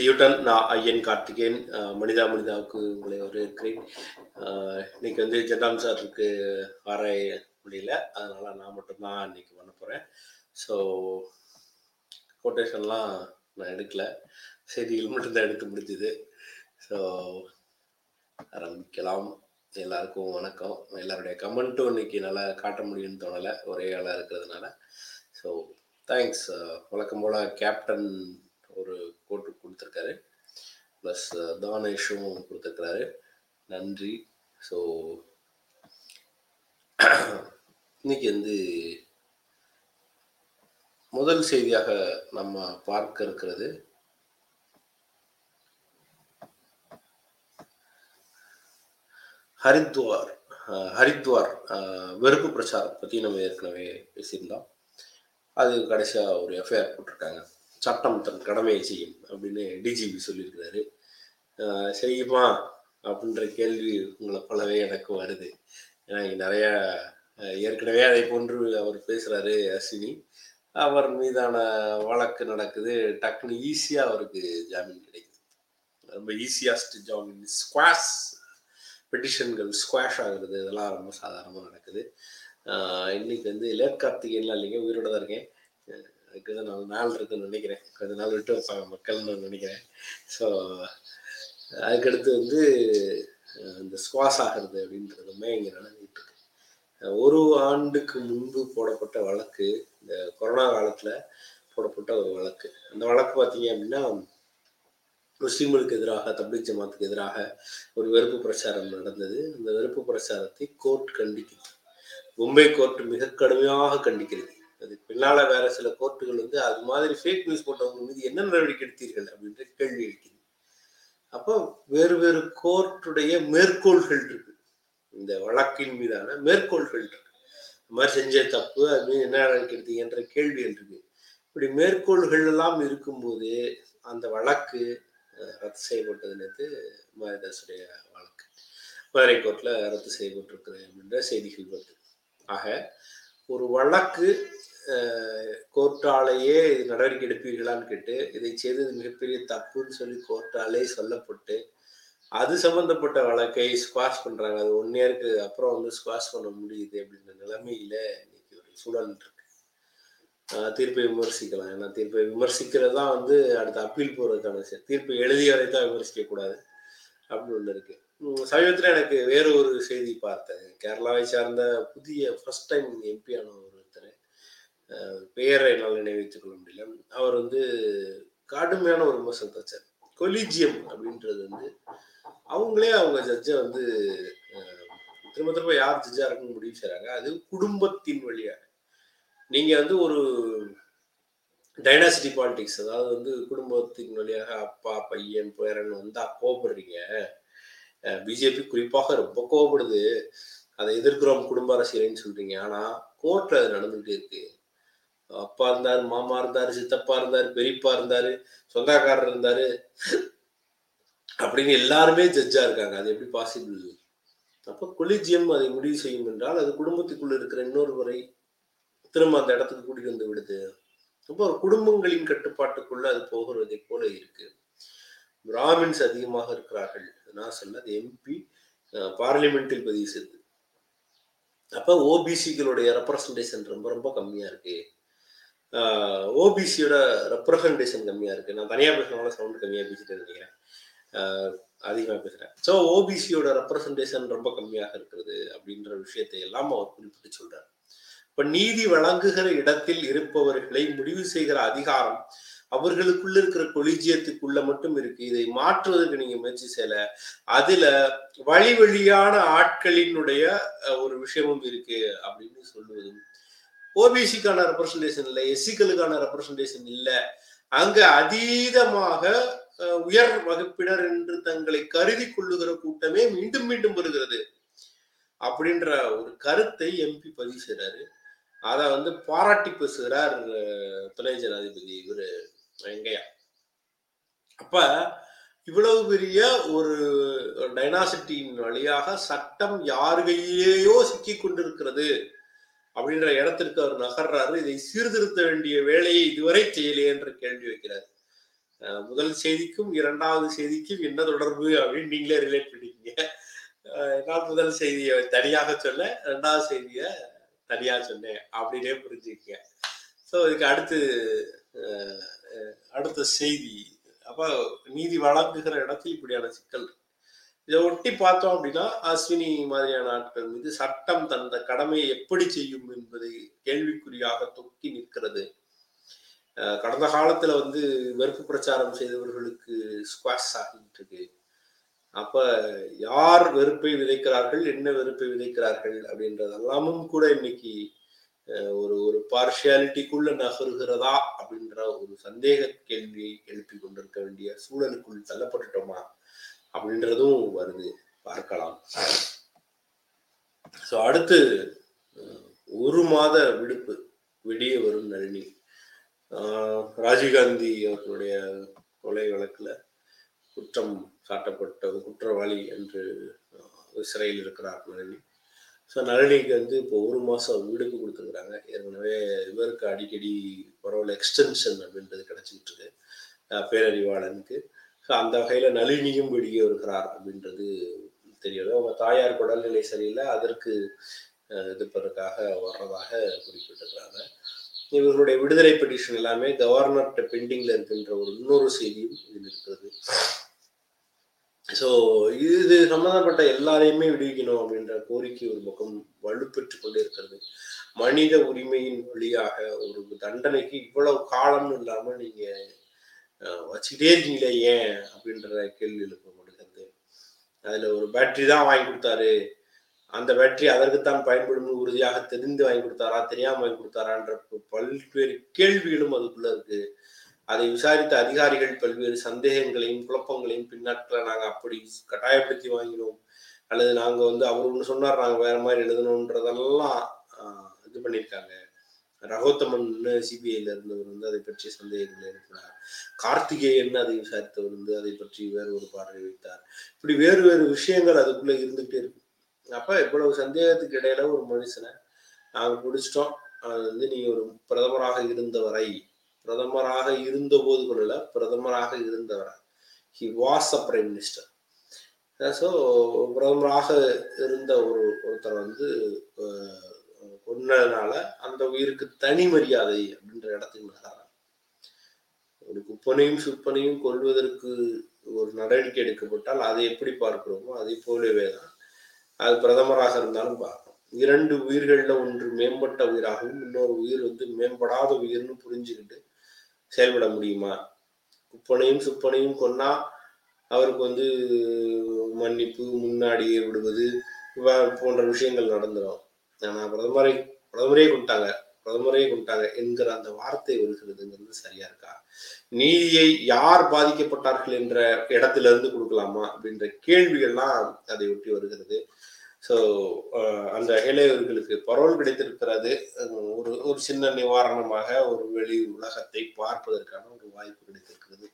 வணக்கம் நான் ஐயன் கார்த்திகேயன் மனிதா மனிதாவுக்கு உங்களை வரவேற்கிறேன். இருக்கிறேன் இன்னைக்கு வந்து ஜெண்டாம் சாருக்கு வர முடியல. அதனால நான் மட்டும்தான் இன்னைக்கு பண்ண போகிறேன் ஸோ கொட்டேஷன்லாம் நான் எடுக்கல. செய்திகள் மட்டும்தான் எடுக்க முடிஞ்சுது. ஸோ ஆரம்பிக்கலாம். எல்லாருக்கும் வணக்கம். எல்லாருடைய கமெண்ட்டும் இன்னைக்கு நல்லா காட்ட முடியும்னு தோணலை. ஒரே ஆளாக இருக்கிறதுனால. ஸோ தேங்க்ஸ் வழக்கம் போல் கேப்டன் ஒரு கோட்டு கொடுத்துருக்காரு. ப்ளஸ் தானேஷும் கொடுத்துருக்காரு நன்றி. ஸோ இன்னைக்கு வந்து முதல் செய்தியாக நம்ம பார்க்க இருக்கிறது. ஹரித்வார் ஹரித்வார் வெறுப்பு பிரச்சாரம் பற்றி நம்ம ஏற்கனவே பேசியிருந்தோம். அது கடைசியாக ஒரு எஃப்ஐஆர் போட்டிருக்காங்க. சட்டம் தன் கடமையை செய்யும் அப்படின்னு டிஜிபி சொல்லியிருக்கிறாரு. செய்யுமா? அப்படின்ற கேள்வி உங்களை போலவே எனக்கு வருது. ஏன்னா இங்கே நிறையா ஏற்கனவே அதை போன்று அவர் பேசுகிறாரு அஸ்வினி. அவர் மீதான வழக்கு நடக்குது. டக்குன்னு ஈஸியாக அவருக்கு ஜாமீன் கிடைக்குது. ரொம்ப ஈஸியாஸ்ட் ஜாமீன் ஸ்குவாஷ் பெட்டிஷன்கள் ஸ்குவாஷ் ஆகுறது இதெல்லாம் ரொம்ப சாதாரணமாக நடக்குது. இன்னைக்கு வந்து லேட் கார்த்திகேயன்லாம் இல்லைங்க உயிரோட தான் இருக்கேன். அஹ் அதுக்கு தான் நாலு நாள் இருக்குன்னு நினைக்கிறேன். கொஞ்ச நாள் விட்டு வைப்பாங்க மக்கள்னு நினைக்கிறேன். ஸோ அதுக்கடுத்து வந்து இந்த ஸ்குவாஸ் ஆகிறது அப்படின்றதுமே இங்கே நடந்துகிட்டு இருக்கு. ஒரு ஆண்டுக்கு முன்பு போடப்பட்ட வழக்கு இந்த கொரோனா காலத்தில் போடப்பட்ட ஒரு வழக்கு. அந்த வழக்கு பார்த்தீங்க அப்படின்னா முஸ்லீம்களுக்கு எதிராக தப்லீக் ஜமாத்துக்கு எதிராக ஒரு வெறுப்பு பிரச்சாரம் நடந்தது. அந்த வெறுப்பு பிரச்சாரத்தை கோர்ட் கண்டிக்குது. மும்பை கோர்ட் மிக கடுமையாக கண்டிக்கிறது. அது பின்னால வேற சில கோர்ட்டுகள் வந்து அது மாதிரி ஃபேக் நியூஸ் போட்டவங்க மீது என்ன நடவடிக்கை எடுத்தீர்கள் அப்படின்ற கேள்வி எழுக்கிறது. அப்போ வேறு வேறு கோர்ட்டுடைய மேற்கோள்கள் இருக்கு. இந்த வழக்கின் மீதான மேற்கோள்கள் இருக்கு. இந்த மாதிரி செஞ்ச தப்பு அது மீது என்ன நடவடிக்கை எடுத்தீங்கன்ற கேள்விகள் இருக்கு. இப்படி மேற்கோள்கள் எல்லாம் இருக்கும்போது அந்த வழக்கு ரத்து செய்யப்பட்டது நேற்று மாரிதாசுடைய வழக்கு. மதுரை கோர்ட்ல ரத்து செய்யப்பட்டிருக்கிறது அப்படின்ற செய்திகள் வருது. ஆக ஒரு வழக்கு கோர்ட்டாலேயே இது நடவடிக்கை எடுப்பீர்களான்னு கேட்டு இதை செய்தது மிகப்பெரிய தப்புன்னு சொல்லி கோர்ட்டாலே சொல்லப்பட்டு அது சம்பந்தப்பட்ட வழக்கை ஸ்குவாஷ் பண்றாங்க. அது ஒன் இயருக்கு அப்புறம் வந்து ஸ்குவாஷ் பண்ண முடியுது அப்படின்ற நிலைமையில இன்னைக்கு ஒரு சூழல் இருக்கு. தீர்ப்பை விமர்சிக்கலாம். ஏன்னா தீர்ப்பை விமர்சிக்கிறது தான் வந்து அடுத்த அப்பீல் போறதுக்கான விஷயம் தீர்ப்பை எழுதியவரை தான் விமர்சிக்க கூடாது அப்படின்னு ஒன்று இருக்கு. சமீபத்தில் எனக்கு வேறு ஒரு செய்தி பார்த்தேன். கேரளாவை சார்ந்த புதிய ஃபர்ஸ்ட் டைம் எம்பி பெயரை என்னால் நினைவித்துக் கொள்ள முடியல. அவர் வந்து கடுமையான ஒரு விமர்சனத்தை வச்சார். கொலிஜியம் அப்படின்றது வந்து அவங்களே அவங்க ஜட்ஜை வந்து திரும்ப திரும்ப யார் ஜட்ஜா இருக்குன்னு முடிவு செய்றாங்க. அது குடும்பத்தின் வழியாக நீங்க வந்து ஒரு டைனாசிட்டி பாலிடிக்ஸ் அதாவது வந்து குடும்பத்தின் வழியாக அப்பா பையன் பேரன் வந்தா கோபப்படுறீங்க பிஜேபி குறிப்பாக ரொம்ப கோபப்படுது அதை எதிர்க்கிறோம் குடும்ப அரசியல்னு சொல்றீங்க. ஆனா கோர்ட்ல அது நடந்துகிட்டே இருக்கு. அப்பா இருந்தாரு மாமா இருந்தாரு சித்தப்பா இருந்தாரு பெரியப்பா இருந்தாரு சொந்தக்காரர் இருந்தாரு. அப்படின்னு எல்லாருமே ஜட்ஜா இருக்காங்க. அது எப்படி பாசிபிள் அப்போ கொலிஜியம் அதை முடிவு செய்யும் என்றால் அது குடும்பத்துக்குள்ள இருக்கிற இன்னொரு முறை திரும்ப அந்த இடத்துக்கு கூட்டிட்டு வந்து விடுது. அப்போ ஒரு குடும்பங்களின் கட்டுப்பாட்டுக்குள்ள அது போகிறதை போல இருக்கு. பிராமின்ஸ் அதிகமாக இருக்கிறார்கள். நான் சொல்ல அது எம்பி பார்லிமெண்டில் பதிவு செய்து அப்போ ஓபிசிகளுடைய ரெப்ரசன்டேஷன் ரொம்ப ரொம்ப கம்மியா இருக்கு. ஓபிசியோட ரெப்ரசன்டேஷன் கம்மியா இருக்கு. நான் தனியா பேசுறதுனால சவுண்ட் கம்மியா பேசிட்டு நினைக்கிறேன் ஆஹ் அதிகமா பேசுறேன். ஸோ ஓபிசியோட ரெப்ரசன்டேஷன் ரொம்ப கம்மியாக இருக்கிறது அப்படின்ற விஷயத்தை எல்லாம் அவர் குறிப்பிட்டு சொல்றாரு. இப்ப நீதி வழங்குகிற இடத்தில் இருப்பவர்களை முடிவு செய்கிற அதிகாரம் அவர்களுக்குள்ள இருக்கிற கொலிஜியத்துக்குள்ள மட்டும் இருக்கு. இதை மாற்றுவதற்கு நீங்க முயற்சி செய்யல. அதுல வழி வழியான ஆட்களினுடைய அஹ், ஒரு விஷயமும் இருக்கு அப்படின்னு சொல்லுவதும் ஓபிசிக்கான ரெப்ரசன்டேஷன் இல்லை எஸ்சிக்களுக்கான ரெப்ரசன்டேஷன் இல்லை. அங்க அதீதமாக உயர் வகுப்பினர் என்று தங்களை கருதி கொள்ளுகிற கூட்டமே மீண்டும் மீண்டும் வருகிறது. அப்படின்ற ஒரு கருத்தை எம்பி பதிவு செய்கிறாரு அதை வந்து பாராட்டி பேசுகிறார் துணை ஜனாதிபதி இவர் வெங்கையா. அப்ப இவ்வளவு பெரிய ஒரு டைனாசிட்டியின் வழியாக சட்டம் யார் கையிலேயோ சிக்கி கொண்டிருக்கிறது. அப்படின்ற இடத்திற்கு அவர் நகர்றாரு. இதை சீர்திருத்த வேண்டிய வேலையை இதுவரை செய்யலையே என்று கேள்வி வைக்கிறார். முதல் செய்திக்கும் இரண்டாவது செய்திக்கும் என்ன தொடர்பு அப்படின்னு நீங்களே ரிலேட் பண்ணிக்கீங்க. நான் முதல் செய்தியை தனியாக சொல்ல ரெண்டாவது செய்தியை தனியா சொன்னேன் அப்படின்னே புரிஞ்சுக்கங்க. ஸோ இதுக்கு அடுத்து அடுத்த செய்தி. அப்போ நீதி வழங்குகிற இடத்தில் இப்படியான சிக்கல் இருக்கு. இதை ஒட்டி பார்த்தோம் அப்படின்னா அஸ்வினி மாதிரியான ஆட்கள் மீது சட்டம் தந்த கடமையை எப்படி செய்யும் என்பதை கேள்விக்குறியாக தொக்கி நிற்கிறது. கடந்த காலத்துல வந்து வெறுப்பு பிரச்சாரம் செய்தவர்களுக்கு ஸ்குவாஷ் ஆகிட்டு இருக்கு. அப்ப யார் வெறுப்பை விதைக்கிறார்கள் என்ன வெறுப்பை விதைக்கிறார்கள் அப்படின்றதெல்லாமும் கூட இன்னைக்கு ஒரு ஒரு பார்ஷியாலிட்டிக்குள்ள நகருகிறதா அப்படின்ற ஒரு சந்தேக கேள்வியை எழுப்பி கொண்டிருக்க வேண்டிய சூழலுக்குள் தள்ளப்பட்டுட்டோமா? அப்படின்றதும் வருது. பார்க்கலாம். ஸோ அடுத்து ஒரு மாத விடுப்பு வெளியே வரும் நளினி. ராஜீவ்காந்தி அவர்களுடைய கொலை வழக்கில் குற்றம் சாட்டப்பட்ட குற்றவாளி என்று சிறையில் இருக்கிறார் நளினி. ஸோ நளினிக்கு வந்து இப்போ ஒரு மாதம் விடுப்பு கொடுத்துருக்குறாங்க. ஏற்கனவே இவருக்கு அடிக்கடி பரவாயில்ல எக்ஸ்டென்ஷன் அப்படின்றது கிடச்சிக்கிட்டு இருக்கு. பேரறிவாளனுக்கு. ஸோ அந்த வகையில் நளினியும் வெளியே வருகிறார் அப்படின்றது தெரியல அவங்க தாயார் உடல்நிலை சரியில்லை. அதற்கு அஹ், இது பண்ணுறதுக்காக வர்றதாக குறிப்பிட்டிருக்கிறாங்க. இவர்களுடைய விடுதலை பெட்டிஷன் எல்லாமே கவர்னர்கிட்ட பெண்டிங்ல இருக்கின்ற ஒரு இன்னொரு செய்தியும் இதில் இருக்கிறது. ஸோ இது சம்மந்தப்பட்ட எல்லாரையுமே விடுவிக்கணும் அப்படின்ற கோரிக்கை ஒரு பக்கம் வலுப்பெற்று கொண்டே இருக்கிறது. மனித உரிமையின் வழியாக ஒரு தண்டனைக்கு இவ்வளவு காலம்னு இல்லாமல் நீங்கள் வச்சுக்கிட்டே இருக்கீங்களே ஏன் அப்படின்ற கேள்வி எழுப்பப்படுகிறது அதுல ஒரு பேட்டரி தான் வாங்கி கொடுத்தாரு. அந்த பேட்டரி அதற்குத்தான் பயன்படும் உறுதியாக தெரிந்து வாங்கி கொடுத்தாரா தெரியாம வாங்கி கொடுத்தாரான்ற பல்வேறு கேள்விகளும் அதுக்குள்ள இருக்கு. அதை விசாரித்த அதிகாரிகள் பல்வேறு சந்தேகங்களையும் குழப்பங்களையும் பின்னாட்களை நாங்க அப்படி கட்டாயப்படுத்தி வாங்கினோம். அல்லது நாங்க வந்து அவர் ஒன்று சொன்னார் நாங்க வேற மாதிரி எழுதணுன்றதெல்லாம் இது பண்ணியிருக்காங்க. ரகோத்தமன் சிபிஐல இருந்தவர் வந்து அதை பற்றி சந்தேகங்கள் எழுப்பினார். கார்த்திகேயன் அதை விசாரித்தவர் வந்து அதை பற்றி வேறு ஒரு பார்வை வைத்தார். இப்படி வேறு வேறு விஷயங்கள் அதுக்குள்ள இருந்துகிட்டே இருக்கு அப்ப இவ்வளவு சந்தேகத்துக்கு இடையில ஒரு மனுஷனை நாங்க பிடிச்சிட்டோம் அது வந்து நீ ஒரு பிரதமராக இருந்தவரை பிரதமராக இருந்த போது கொள்ளல பிரதமராக இருந்தவரை. He was a prime minister so பிரதமராக இருந்த ஒரு ஒருத்தர் வந்து ஒன்றதுனால அந்த உயிருக்கு தனி மரியாதை அப்படின்ற இடத்தின் நகராங்க ஒரு குப்பனையும் சுப்பனையும் கொல்வதற்கு ஒரு நடவடிக்கை எடுக்கப்பட்டால் அதை எப்படி பார்க்கிறோமோ அதை போலவே தான். அது பிரதமராக இருந்தாலும் பார்க்கணும் இரண்டு உயிர்களில் ஒன்று மேம்பட்ட உயிராகவும் இன்னொரு உயிர் வந்து மேம்படாத உயிர்னு புரிஞ்சுக்கிட்டு செயல்பட முடியுமா? குப்பனையும் சுப்பனையும் கொன்னா அவருக்கு வந்து மன்னிப்பு முன்னாடியே விடுவது போன்ற விஷயங்கள் நடந்துடும் ஆனால் பிரதமரை பிரதமரே கொண்டாங்க பிரதமரே கொண்டாங்க என்கிற அந்த வார்த்தை வருகிறதுங்கிறது சரியா இருக்கா? நீதியை யார் பாதிக்கப்பட்டார்கள் என்ற இடத்துல இருந்து கொடுக்கலாமா அப்படின்ற கேள்விகள்லாம் அதை ஒட்டி வருகிறது. ஸோ அந்த இளையவர்களுக்கு பரோல் கிடைத்திருக்கிறது. ஒரு ஒரு சின்ன நிவாரணமாக ஒரு வெளி உலகத்தை பார்ப்பதற்கான ஒரு வாய்ப்பு கிடைத்திருக்கிறது.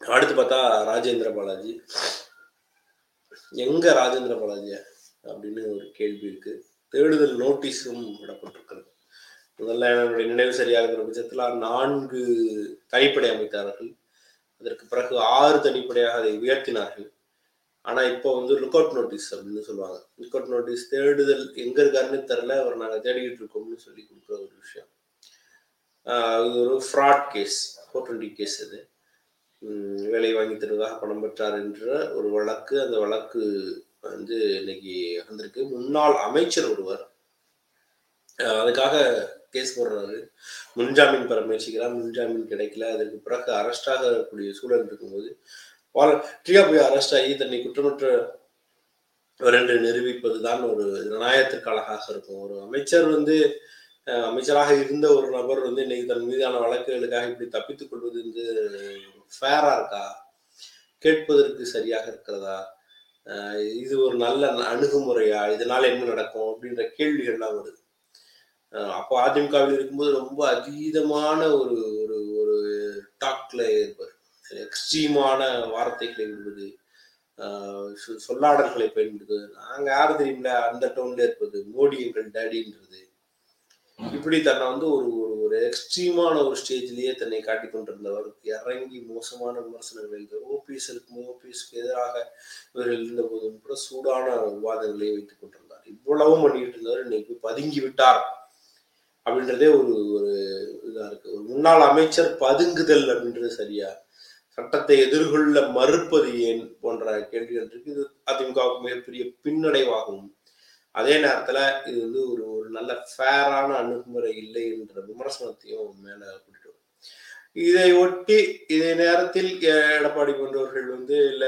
அடுத்து பார்த்தா ராஜேந்திர பாலாஜி. எங்க ராஜேந்திர பாலாஜி அப்படின்னு ஒரு கேள்வி இருக்கு. தேடுதல் நோட்டீஸும் விடப்பட்டிருக்கிறது. முதல்ல என்னுடைய நினைவு சரியாக இருக்கிற பட்சத்தில் நான்கு தனிப்படை அமைத்தார்கள். அதற்கு பிறகு ஆறு தனிப்படையாக அதை உயர்த்தினார்கள். ஆனால் இப்போ வந்து லுக் அவுட் நோட்டீஸ் அப்படின்னு சொல்லுவாங்க. லுக் அவுட் நோட்டீஸ் தேடுதல் எங்க இருக்காருன்னு தெரில அவர் நாங்கள் தேடிக்கிட்டு இருக்கோம்னு சொல்லி கொடுக்குற ஒரு விஷயம். இது ஒரு fraud case four twenty case இது வேலை வாங்கி தருவதாக பணம் பெற்றார் என்ற ஒரு வழக்கு அந்த வழக்கு வந்து இன்னைக்கு வந்திருக்கு. முன்னாள் அமைச்சர் ஒருவர் அதுக்காக கேஸ் போடுறாரு. முன்ஜாமீன் பெற முயற்சிக்கிறார். முன்ஜாமீன் கிடைக்கல. அதற்கு பிறகு அரெஸ்டாக இருக்கக்கூடிய சூழல் இருக்கும்போது வாலண்டியா போய் அரெஸ்ட் ஆகி தன்னை குற்றமற்ற என்று நிரூபிப்பதுதான் ஒரு ஜனநாயகத்திற்கு அழகாக இருக்கும். ஒரு அமைச்சர் வந்து அமைச்சராக இருந்த ஒரு நபர் வந்து இன்னைக்கு தன் மீதான வழக்குகளுக்காக இப்படி தப்பித்துக் கொள்வது வந்து ஃபேரா இருக்கா? கேட்பதற்கு சரியாக இருக்கிறதா? இது ஒரு நல்ல அணுகுமுறையா? இதனால என்ன நடக்கும்? அப்படின்ற கேள்விகள்லாம் வருது. அப்போ அதிமுகவில் இருக்கும்போது ரொம்ப அதீதமான ஒரு ஒரு ஒரு டாக்ல இருப்பார். எக்ஸ்ட்ரீமான வார்த்தைகளை விடுவது சொ- சொல்லாடல்களை பயன்படுத்துவது. நாங்கள் யார் தெரியுமில அந்த டவுன்ல இருப்பது மோடி எங்கள் டேடின்றது. இப்படி தன்னை வந்து ஒரு ஒரு எக்ஸ்ட்ரீமான ஒரு ஸ்டேஜ்லயே தன்னை காட்டிக் கொண்டிருந்தவர். இறங்கி மோசமான விமர்சனங்கள் ஓபிஎஸ் இருக்கும்போது ஓபிஎஸ்க்கு எதிராக இவர்கள் இருந்த போதும் கூட சூடான விவாதங்களை வைத்துக் கொண்டிருந்தார். இவ்வளவும் பண்ணிட்டு இருந்தவர் இன்னைக்கு பதுங்கி விட்டார் அப்படின்றதே ஒரு ஒரு இதா இருக்கு. ஒரு முன்னாள் அமைச்சர் பதுங்குதல் அப்படின்றது சரியா? சட்டத்தை எதிர்கொள்ள மறுப்பது ஏன் போன்ற கேள்விகள் இருக்கு. இது அதிமுகவுக்கு மிகப்பெரிய பின்னடைவாகும் அதே நேரத்துல இது வந்து ஒரு ஒரு நல்ல ஃபேரான அணுகுமுறை இல்லை என்ற விமர்சனத்தையும் மேல கூட்டிட்டு வரும். இதை ஒட்டி இதே நேரத்தில் எடப்பாடி போன்றவர்கள் வந்து இல்ல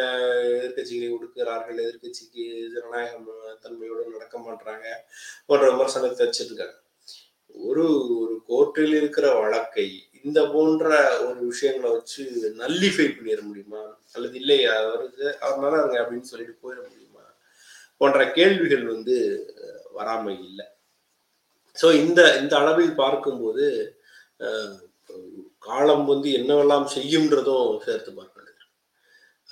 எதிர்க்கட்சிகளை ஒடுக்குகிறார்கள் எதிர்க்கட்சிக்கு ஜனநாயக தன்மையோடு நடக்க மாட்டாங்க போன்ற விமர்சனத்தை வச்சிருக்காங்க. ஒரு ஒரு கோர்ட்டில் இருக்கிற வழக்கை இந்த போன்ற ஒரு விஷயங்களை வச்சு நல்லிஃபை பண்ணிட முடியுமா? அல்லது இல்லை அவருக்கு அவர் நல்லா இருங்க அப்படின்னு சொல்லிட்டு போயிட முடியுமா? போன்ற கேள்விகள் வந்து வராமல் இல்லை. ஸோ இந்த இந்த அளவில் பார்க்கும்போது காலம் வந்து என்னவெல்லாம் செய்யும்ன்றதும் சேர்த்து பார்க்கணும்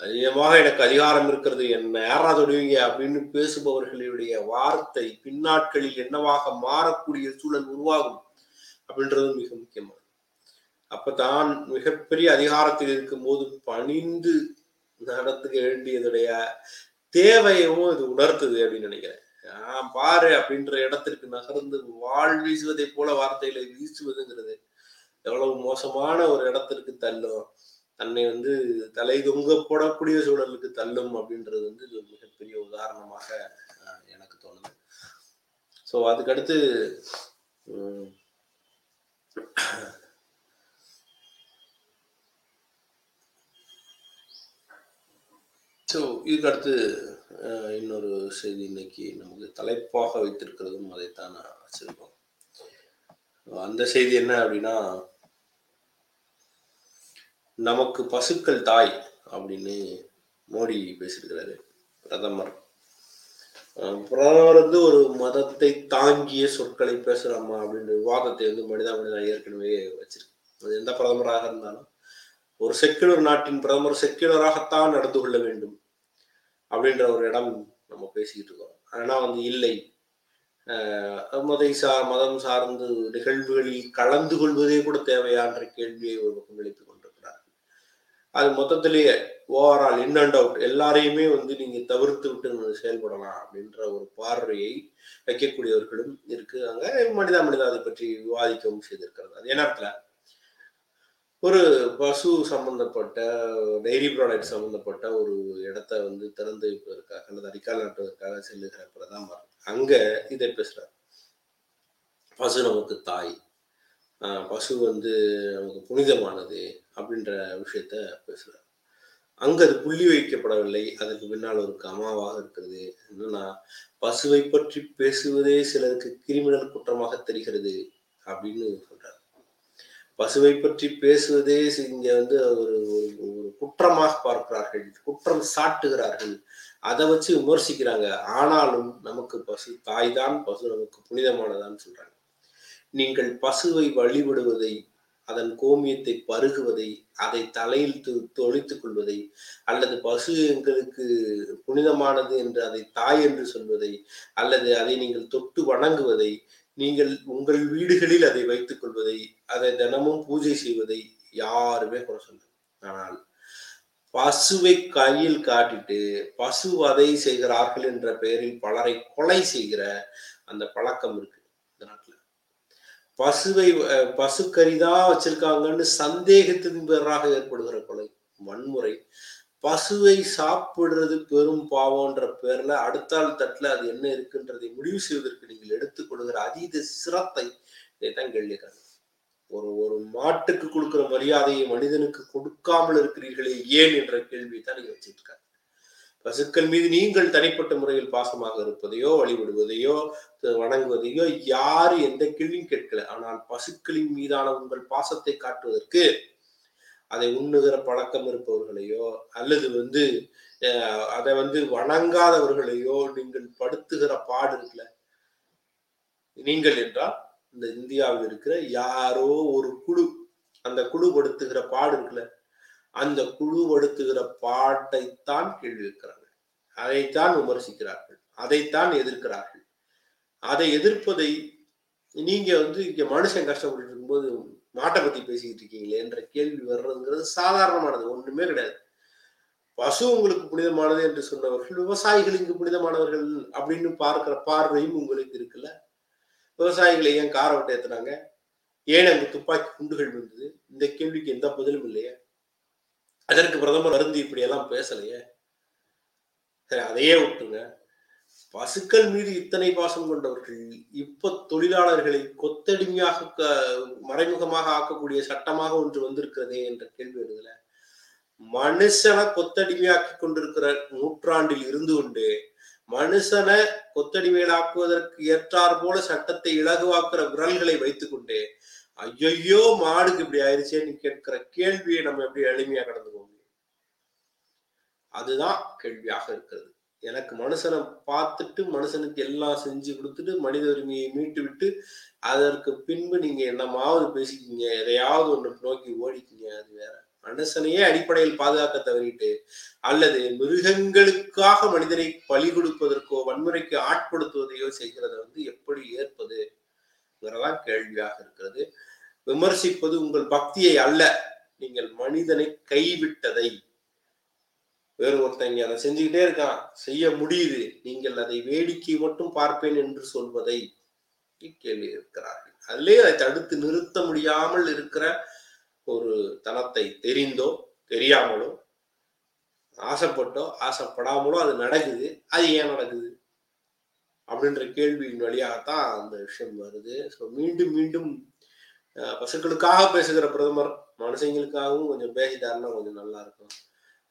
அதிகமாக எனக்கு அதிகாரம் இருக்கிறது என்ன யாரா தொடுவீங்க அப்படின்னு பேசுபவர்களுடைய வார்த்தை பின்னாட்களில் என்னவாக மாறக்கூடிய சூழல் உருவாகும் அப்படின்றது மிக முக்கியமானது. அப்பதான் மிகப்பெரிய அதிகாரத்தில் இருக்கும்போது பணிந்து நடத்துக்க வேண்டியதுடைய தேவையும் இது உணர்த்துது அப்படின்னு நினைக்கிறேன். ஆஹ் பாரு அப்படின்ற இடத்திற்கு நகர்ந்து வாழ் வீசுவதை போல வார்த்தைகளை வீசுவதுங்கிறது எவ்வளவு மோசமான ஒரு இடத்திற்கு தள்ளும். தன்னை வந்து தலை தொங்க போடக்கூடிய சூழலுக்கு தள்ளும் அப்படின்றது வந்து இது மிகப்பெரிய உதாரணமாக எனக்கு தோணுது. ஸோ அதுக்கடுத்து ஸோ இதுக்கு அடுத்து அஹ், இன்னொரு செய்தி இன்னைக்கு நமக்கு தலைப்பாக வைத்திருக்கிறதும் அதைத்தான் நான் வச்சிருக்கோம். அந்த செய்தி என்ன அப்படின்னா நமக்கு பசுக்கள் தாய் அப்படின்னு மோடி பேசியிருக்கிறாரு பிரதமர். பிரதமர் வந்து ஒரு மதத்தை தாங்கிய சொற்களை பேசலாமா அப்படின்ற விவாதத்தை வந்து மனிதா மனிதா ஏற்கனவே வச்சிருக்கு. அது எந்த பிரதமராக இருந்தாலும் ஒரு செக்குலர் நாட்டின் பிரதமர் செக்குலராகத்தான் நடந்து கொள்ள வேண்டும். அப்படின்ற ஒரு இடம் நம்ம பேசிக்கிட்டு இருக்கோம். ஆனால் வந்து இல்லை. மதை சார் மதம் சார்ந்து நிகழ்வுகளில் கலந்து கொள்வதே கூட தேவையான்ற கேள்வியை ஒரு பக்கம் எழுப்பிக் கொண்டிருக்கிறார். அது மொத்தத்திலேயே ஓவரால் இன் அண்ட் அவுட் எல்லாரையுமே வந்து நீங்க தவிர்த்து விட்டு செயல்படலாம் அப்படின்ற ஒரு பார்வையை வைக்கக்கூடியவர்களும் இருக்கு அங்க மனிதா மனிதா அதை பற்றி விவாதிக்கவும் செய்திருக்கிறது. அதே நேரத்துல ஒரு பசு சம்பந்தப்பட்ட டெய்ரி ப்ராடக்ட் சம்பந்தப்பட்ட ஒரு இடத்த வந்து திறந்து வைப்பதற்காக அல்லது அடிக்கால் நாட்டுவதற்காக செல்லுகிற பிரதமர் அங்க இதை பேசுறாரு. பசு நமக்கு தாய். பசு வந்து நமக்கு புனிதமானது அப்படின்ற விஷயத்த பேசுறாரு. அங்க அது புள்ளி வைக்கப்படவில்லை. அதுக்கு பின்னால் ஒரு கமாவாக இருக்கிறது. என்னன்னா பசுவை பற்றி பேசுவதே சிலருக்கு கிரிமினல் குற்றமாக தெரிகிறது அப்படின்னு சொல்றாரு. பசுவை பற்றி பேசுவதே இங்க வந்து ஒரு ஒரு- ஒரு குற்றமாக பார்க்கிறார்கள் குற்றம் சாட்டுகிறார்கள். அதை வச்சு விமர்சிக்கிறாங்க. ஆனாலும் நமக்கு பசு தாய் தான் பசு நமக்கு புனிதமானதான்னு சொல்றாங்க. நீங்கள் பசுவை வழிபடுவதை அதன் கோமியத்தை பருகுவதை அதை தலையில் தொழித்துக் கொள்வதை அல்லது பசு எங்களுக்கு புனிதமானது என்று அதை தாய் என்று சொல்வதை அல்லது அதை நீங்கள் தொட்டு வணங்குவதை நீங்கள் உங்கள் வீடுகளில் அதை வைத்துக் கொள்வதை அதை தினமும் பூஜை செய்வதை யாருமே குறை சொல்ல ஆனால் பசுவை கையில் காட்டிட்டு பசு வதை செய்கிறார்கள் என்ற பெயரில் பலரை கொலை செய்கிற அந்த பழக்கம் இருக்கு இந்த நாட்டுல. பசுவை அஹ், பசுக்கறிதான் வச்சிருக்காங்கன்னு சந்தேகத்தின் பேராக ஏற்படுகிற கொலை வன்முறை பசுவை சாப்பிடுறது பெரும் பாவம்ன்ற பேர்ல அடுத்தாள் தட்டுல அது என்ன இருக்குன்றதை முடிவு செய்வதற்கு நீங்கள் எடுத்துக்கொள்கிற அதீத சிரத்தை இதைத்தான் கேள்விக்காங்க ஒரு ஒரு மாட்டுக்கு கொடுக்கிற மரியாதையை மனிதனுக்கு கொடுக்காமல் இருக்கிறீர்களே ஏன் என்ற கேள்வியை தான் நீங்க வச்சுட்டு பசுக்கள் மீது நீங்கள் தனிப்பட்ட முறையில் பாசமாக இருப்பதையோ வழிபடுவதையோ வணங்குவதையோ யாரு எந்த கேள்வியும் கேட்கல. ஆனால் பசுக்களின் மீதான உங்கள் பாசத்தை காட்டுவதற்கு அதை உண்ணுகிற பழக்கம் இருப்பவர்களையோ அல்லது வந்து அஹ், அதை வந்து வணங்காதவர்களையோ நீங்கள் படுத்துகிற பாடு இருக்குல்ல? நீங்கள் என்றால் இந்த இந்தியாவில் இருக்கிற யாரோ ஒரு குழு அந்த குழு படுத்துகிற பாடு இருக்குல்ல? அந்த குழு படுத்துகிற பாட்டைத்தான் கேள்வி அதைத்தான் விமர்சிக்கிறார்கள். அதைத்தான் எதிர்க்கிறார்கள். அதை எதிர்ப்பதை நீங்க வந்து இங்க மனுஷன் கஷ்டப்பட்டு இருக்கும்போது மாட்டை பத்தி பேசிக்கிட்டு இருக்கீங்களே என்ற கேள்வி வர்றதுங்கிறது சாதாரணமானது ஒண்ணுமே கிடையாது. பசு உங்களுக்கு புனிதமானது என்று சொன்னவர்கள் விவசாயிகள் இங்கு புனிதமானவர்கள் அப்படின்னு பார்க்கிற பார்வையும் உங்களுக்கு இருக்குல்ல? விவசாயிகளை ஏன் காரை விட்டு ஏத்துனாங்க? ஏன் அங்கு துப்பாக்கி குண்டுகள் வந்தது இந்த கேள்விக்கு எந்த பதிலும் இல்லையே? அதற்கு பிரதமர் அருந்து இப்படியெல்லாம் பேசலையே? சரி அதையே விட்டுருங்க. பசுக்கள் மீது இத்தனை பாசம் கொண்டவர்கள் இப்ப தொழிலாளர்களை கொத்தடிமையாக க- மறைமுகமாக ஆக்கக்கூடிய சட்டமாக ஒன்று வந்திருக்கிறதே என்ற கேள்வி எழுதல. மனுஷனை கொத்தடிமையாக்கி கொண்டிருக்கிற நூற்றாண்டில் இருந்து கொண்டு மனுஷனை கொத்தடிமையிலாக்குவதற்கு ஏற்றார் போல சட்டத்தை இலகுவாக்குற விரல்களை வைத்துக்கொண்டு ஐயையோ மாடுக்கு இப்படி ஆயிடுச்சேன்னு கேட்கிற கேள்வியை நம்ம எப்படி எளிமையா கடந்து போக முடியும்? அதுதான் கேள்வியாக இருக்கிறது. எனக்கு மனுஷனை பார்த்துட்டு மனுஷனுக்கு எல்லாம் செஞ்சு கொடுத்துட்டு மனித உரிமையை மீட்டு விட்டு அதற்கு பின்பு நீங்க என்னமாவது பேசிக்கிங்க எதையாவது ஒன்று நோக்கி ஓடிக்கிங்க அது வேற. மனுஷனையே அடிப்படையில் பாதுகாக்க தவறிட்டு அல்லது மிருகங்களுக்காக மனிதனை பலி கொடுப்பதற்கோ வன்முறைக்கு ஆட்படுத்துவதையோ செய்கிறத வந்து எப்படி ஏற்பதுங்கிறதான் கேள்வியாக இருக்கிறது. விமர்சிப்பது உங்கள் பக்தியை அல்ல நீங்கள் மனிதனை கைவிட்டதை. வேறு ஒருத்தங்க அதை செஞ்சுக்கிட்டே இருக்கான். செய்ய முடியுது. நீங்கள் அதை வேடிக்கை மட்டும் பார்ப்பேன் என்று சொல்வதை கேள்வி இருக்கிறார்கள். அதிலே அதை தடுத்து நிறுத்த முடியாமல் இருக்கிற ஒரு தனத்தை தெரிந்தோ தெரியாமலோ ஆசைப்பட்டோ ஆசைப்படாமலோ அது நடக்குது. அது ஏன் நடக்குது? அப்படின்ற கேள்வியின் வழியாகத்தான் அந்த விஷயம் வருது. ஸோ மீண்டும் மீண்டும் பசுக்களுக்காக பேசுகிற பிரதமர் மனுஷங்களுக்காகவும் கொஞ்சம் பேசிட்டாருன்னா கொஞ்சம் நல்லா இருக்கும்.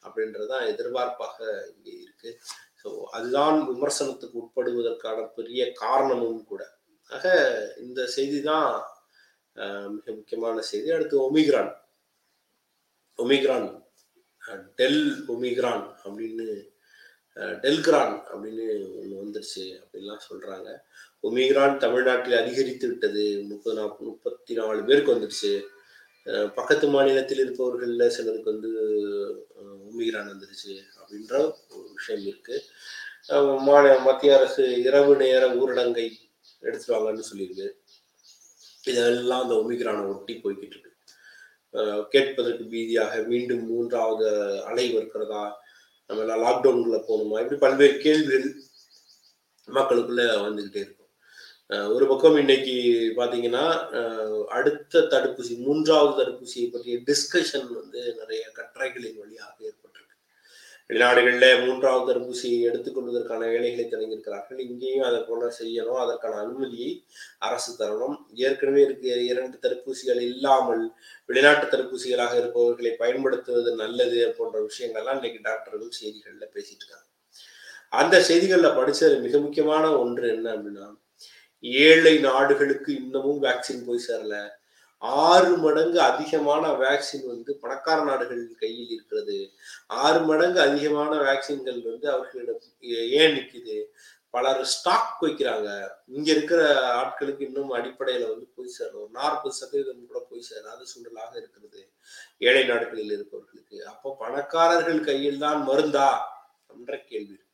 அப்படின்றதான் எதிர்பார்ப்பாக இங்கே இருக்கு. ஸோ அதுதான் விமர்சனத்துக்கு உட்படுவதற்கான பெரிய காரணமும் கூட. ஆக இந்த செய்தி தான் மிக முக்கியமான செய்தி. அடுத்து ஒமிக்ரான். ஒமிக்ரான் டெல் ஒமிக்ரான் அப்படின்னு டெல்கிரான் அப்படின்னு ஒன்று வந்துருச்சு அப்படின்லாம் சொல்றாங்க. ஒமிக்ரான் தமிழ்நாட்டில் அதிகரித்து விட்டது. முப்பது நாற்பது முப்பத்தி நாலு பேருக்கு வந்துருச்சு. பக்கத்து மாநிலத்தில் இருப்பவர்களில் சிலருக்கு வந்து அஹ், வந்துருச்சு அப்படின்ற ஒரு விஷயம் இருக்குது மாநில மத்திய அரசு இரவு நேர ஊரடங்கை எடுத்துருவாங்கன்னு சொல்லியிருக்கு. இதெல்லாம் அந்த ஒமிக்ரானை ஒட்டி போய்கிட்டு இருக்கு. கேட்பதற்கு பீதியாக மீண்டும் மூன்றாவது அலை வருகிறதா? நம்ம எல்லாம் லாக்டவுனுக்குள்ள போகணுமா? இப்படி பல்வேறு கேள்விகள் மக்களுக்குள்ள வந்துகிட்டே இருக்கு. ஒரு பக்கம் இன்னைக்கு பாத்தீங்கன்னா அடுத்த தடுப்பூசி மூன்றாவது தடுப்பூசியை பற்றிய டிஸ்கஷன் வந்து நிறைய கட்டுரைகளின் வழியாக ஏற்பட்டிருக்கு. வெளிநாடுகளில் மூன்றாவது தடுப்பூசியை எடுத்துக்கொள்வதற்கான வேலைகளை தொடங்கியிருக்கிறார்கள். இங்கேயும் அதை போல செய்யணும். அதற்கான அனுமதியை அரசு தரணும். ஏற்கனவே இருக்க இரண்டு தடுப்பூசிகள் இல்லாமல் வெளிநாட்டு தடுப்பூசிகளாக இருப்பவர்களை பயன்படுத்துவது நல்லது போன்ற விஷயங்கள்லாம் இன்னைக்கு டாக்டர்கள் செய்திகளில் பேசிட்டு இருக்காங்க. அந்த செய்திகளில் படிச்சது மிக முக்கியமான ஒன்று என்ன அப்படின்னா ஏழை நாடுகளுக்கு இன்னமும் வேக்சின் போய் சேரல. ஆறு மடங்கு அதிகமான வேக்சின் வந்து பணக்கார நாடுகள் கையில் இருக்கிறது. ஆறு மடங்கு அதிகமான வேக்சின்கள் வந்து அவர்களிடம் ஏன் நிற்குது பலர் ஸ்டாக் வைக்கிறாங்க. இங்க இருக்கிற ஆட்களுக்கு இன்னும் அடிப்படையில வந்து போய் சேரும் நாற்பது சதவீதம் கூட போய் சேராத சூழலாக இருக்கிறது. ஏழை நாடுகளில் இருப்பவர்களுக்கு. அப்போ பணக்காரர்கள் கையில் தான் மருந்தா? என்ற கேள்வி இருக்கு.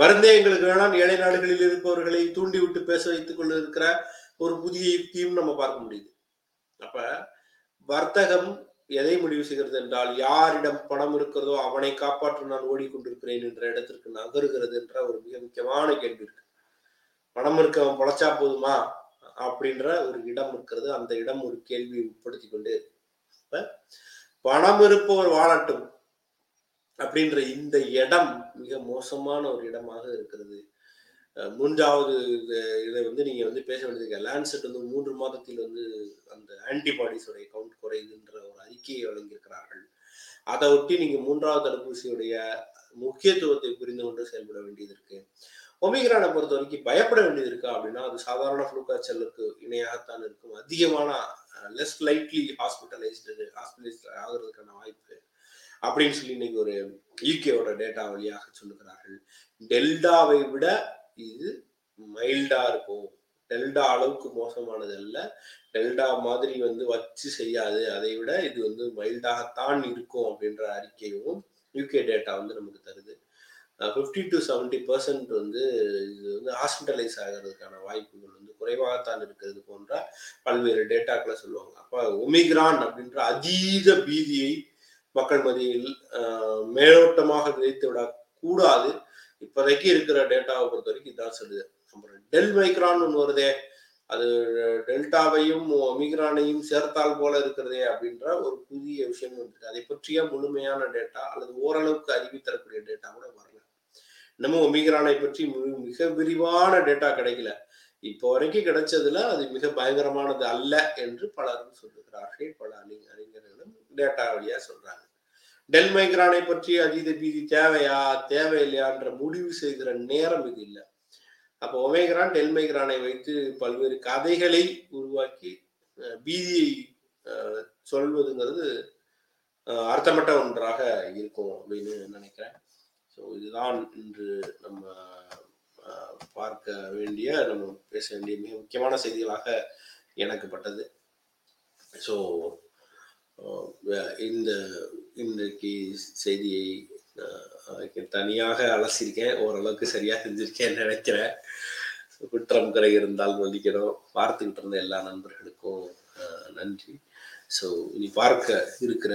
மருந்தே எங்களுக்கு வேணாம். ஏழை நாடுகளில் இருப்பவர்களை தூண்டி விட்டு பேச வைத்துக் கொண்டு இருக்கிற ஒரு புதிய யுக்தியும் நம்ம பார்க்க முடியுது. அப்ப வர்த்தகம் எதை முடிவு செய்கிறது என்றால் யாரிடம் பணம் இருக்கிறதோ அவனை காப்பாற்ற நான் ஓடிக்கொண்டிருக்கிறேன் என்ற இடத்திற்கு நகருகிறது என்ற ஒரு மிக முக்கியமான கேள்வி இருக்கு. பணம் இருக்கவன் பொழைச்சா போதுமா? அப்படின்ற ஒரு இடம் இருக்கிறது. அந்த இடம் ஒரு கேள்வியை உட்படுத்தி கொண்டே இருக்கு. பணம் இருப்பவர் வாழட்டும். அப்படின்ற இந்த இடம் மிக மோசமான ஒரு இடமாக இருக்கிறது. மூன்றாவது இது- இதை வந்து நீங்க வந்து பேச வேண்டியது லேண்ட்செட் வந்து மூன்று மாதத்தில் வந்து அந்த ஆன்டிபாடிஸோடைய கவுண்ட் குறையுதுன்ற ஒரு அறிக்கையை வழங்கியிருக்கிறார்கள். அதை ஒட்டி நீங்க மூன்றாவது தடுப்பூசியுடைய முக்கியத்துவத்தை புரிந்து கொண்டு செயல்பட வேண்டியது இருக்கு. ஒமிக்ரானை பொறுத்த வரைக்கும் பயப்பட வேண்டியது இருக்கா அப்படின்னா அது சாதாரண ஃப்ளூ காய்ச்சலுக்கு இணையாகத்தான் இருக்கும். அதிகமான லெஸ் லைட்லி ஹாஸ்பிட்டலைஸ்டு ஹாஸ்பிட்டலைஸ் ஆகிறதுக்கான வாய்ப்பு அப்படின்னு சொல்லி இன்னைக்கு ஒரு யூகேவோட டேட்டா வழியாக சொல்லுகிறார்கள். டெல்டாவை விட இது மைல்டா இருக்கும். டெல்டா அளவுக்கு மோசமானது அல்ல டெல்டா மாதிரி வந்து வச்சு செய்யாது. அதை விட இது வந்து மைல்டாகத்தான் இருக்கும் அப்படின்ற அறிக்கையும் யூகே டேட்டா வந்து நமக்கு தருது. ஃபிஃப்டி டு செவன்ட்டி பர்சன்ட் வந்து இது வந்து ஹாஸ்பிட்டலைஸ் ஆகிறதுக்கான வாய்ப்புகள் வந்து குறைவாகத்தான் இருக்கிறது போன்ற பல்வேறு டேட்டாக்களை சொல்லுவாங்க. அப்போ ஒமிக்ரான் அப்படின்ற அதீத பீதியை மக்கள் மத்தியில் மேலோட்டமாக விதைத்து விட கூடாது இப்போதைக்கு இருக்கிற டேட்டாவை பொறுத்த வரைக்கும் இதான் சொல்லுது அப்புறம் டெல் மைக்ரான் ஒன்று வருதே அது டெல்டாவையும் ஒமிக்ரானையும் சேர்த்தால் போல இருக்கிறதே அப்படின்ற ஒரு புதிய விஷயம் வந்துட்டு அதை பற்றிய முழுமையான டேட்டா அல்லது ஓரளவுக்கு அறிவி தரக்கூடிய டேட்டா கூட வரல. இன்னமும் ஒமிக்ரானை பற்றி மிக விரிவான டேட்டா கிடைக்கல. இப்போ வரைக்கும் கிடைச்சதுல அது மிக பயங்கரமானது அல்ல என்று பலரும் சொல்லுகிறார்கள். பல அறிஞர்களும் டேட்டா வழியா சொல்றாங்க. டெல் மைக்ரானை பற்றி அதீத பீதி தேவையா தேவையில்லையான்ற முடிவு செய்கிற நேரம் இது இல்லை. அப்போ ஒமேக்ரான் டெல் மைக்ரானை வைத்து பல்வேறு கதைகளை உருவாக்கி பீதியை சொல்வதுங்கிறது அஹ், அர்த்தமற்ற ஒன்றாக இருக்கும் அப்படின்னு நினைக்கிறேன். ஸோ இதுதான் இன்று நம்ம பார்க்க வேண்டிய நம்ம பேச வேண்டிய மிக முக்கியமான செய்திகளாக எனக்கு பட்டது ஸோ இந்த இன்றைக்கு செய்தியை தனியாக அலசியிருக்கேன். ஓரளவுக்கு சரியாக செஞ்சிருக்கேன்னு நினைக்கிறேன். குற்றம் குறை இருந்தால் மன்னிக்கணும். பார்த்துக்கிட்டு இருந்த எல்லா நண்பர்களுக்கும் நன்றி. ஸோ இனி பார்க்க இருக்கிற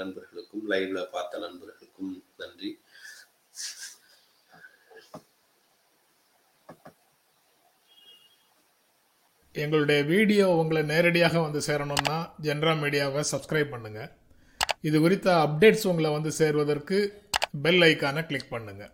நண்பர்களுக்கும் லைவ்ல பார்த்த நண்பர்களுக்கும் நன்றி. எங்களுடைய வீடியோ உங்களை நேரடியாக வந்து சேரணும்னா ஜென்ரா மீடியாவை சப்ஸ்கிரைப் பண்ணுங்கள் இது குறித்த அப்டேட்ஸ் உங்களை வந்து சேர்வதற்கு பெல் ஐக்கானை கிளிக் பண்ணுங்கள்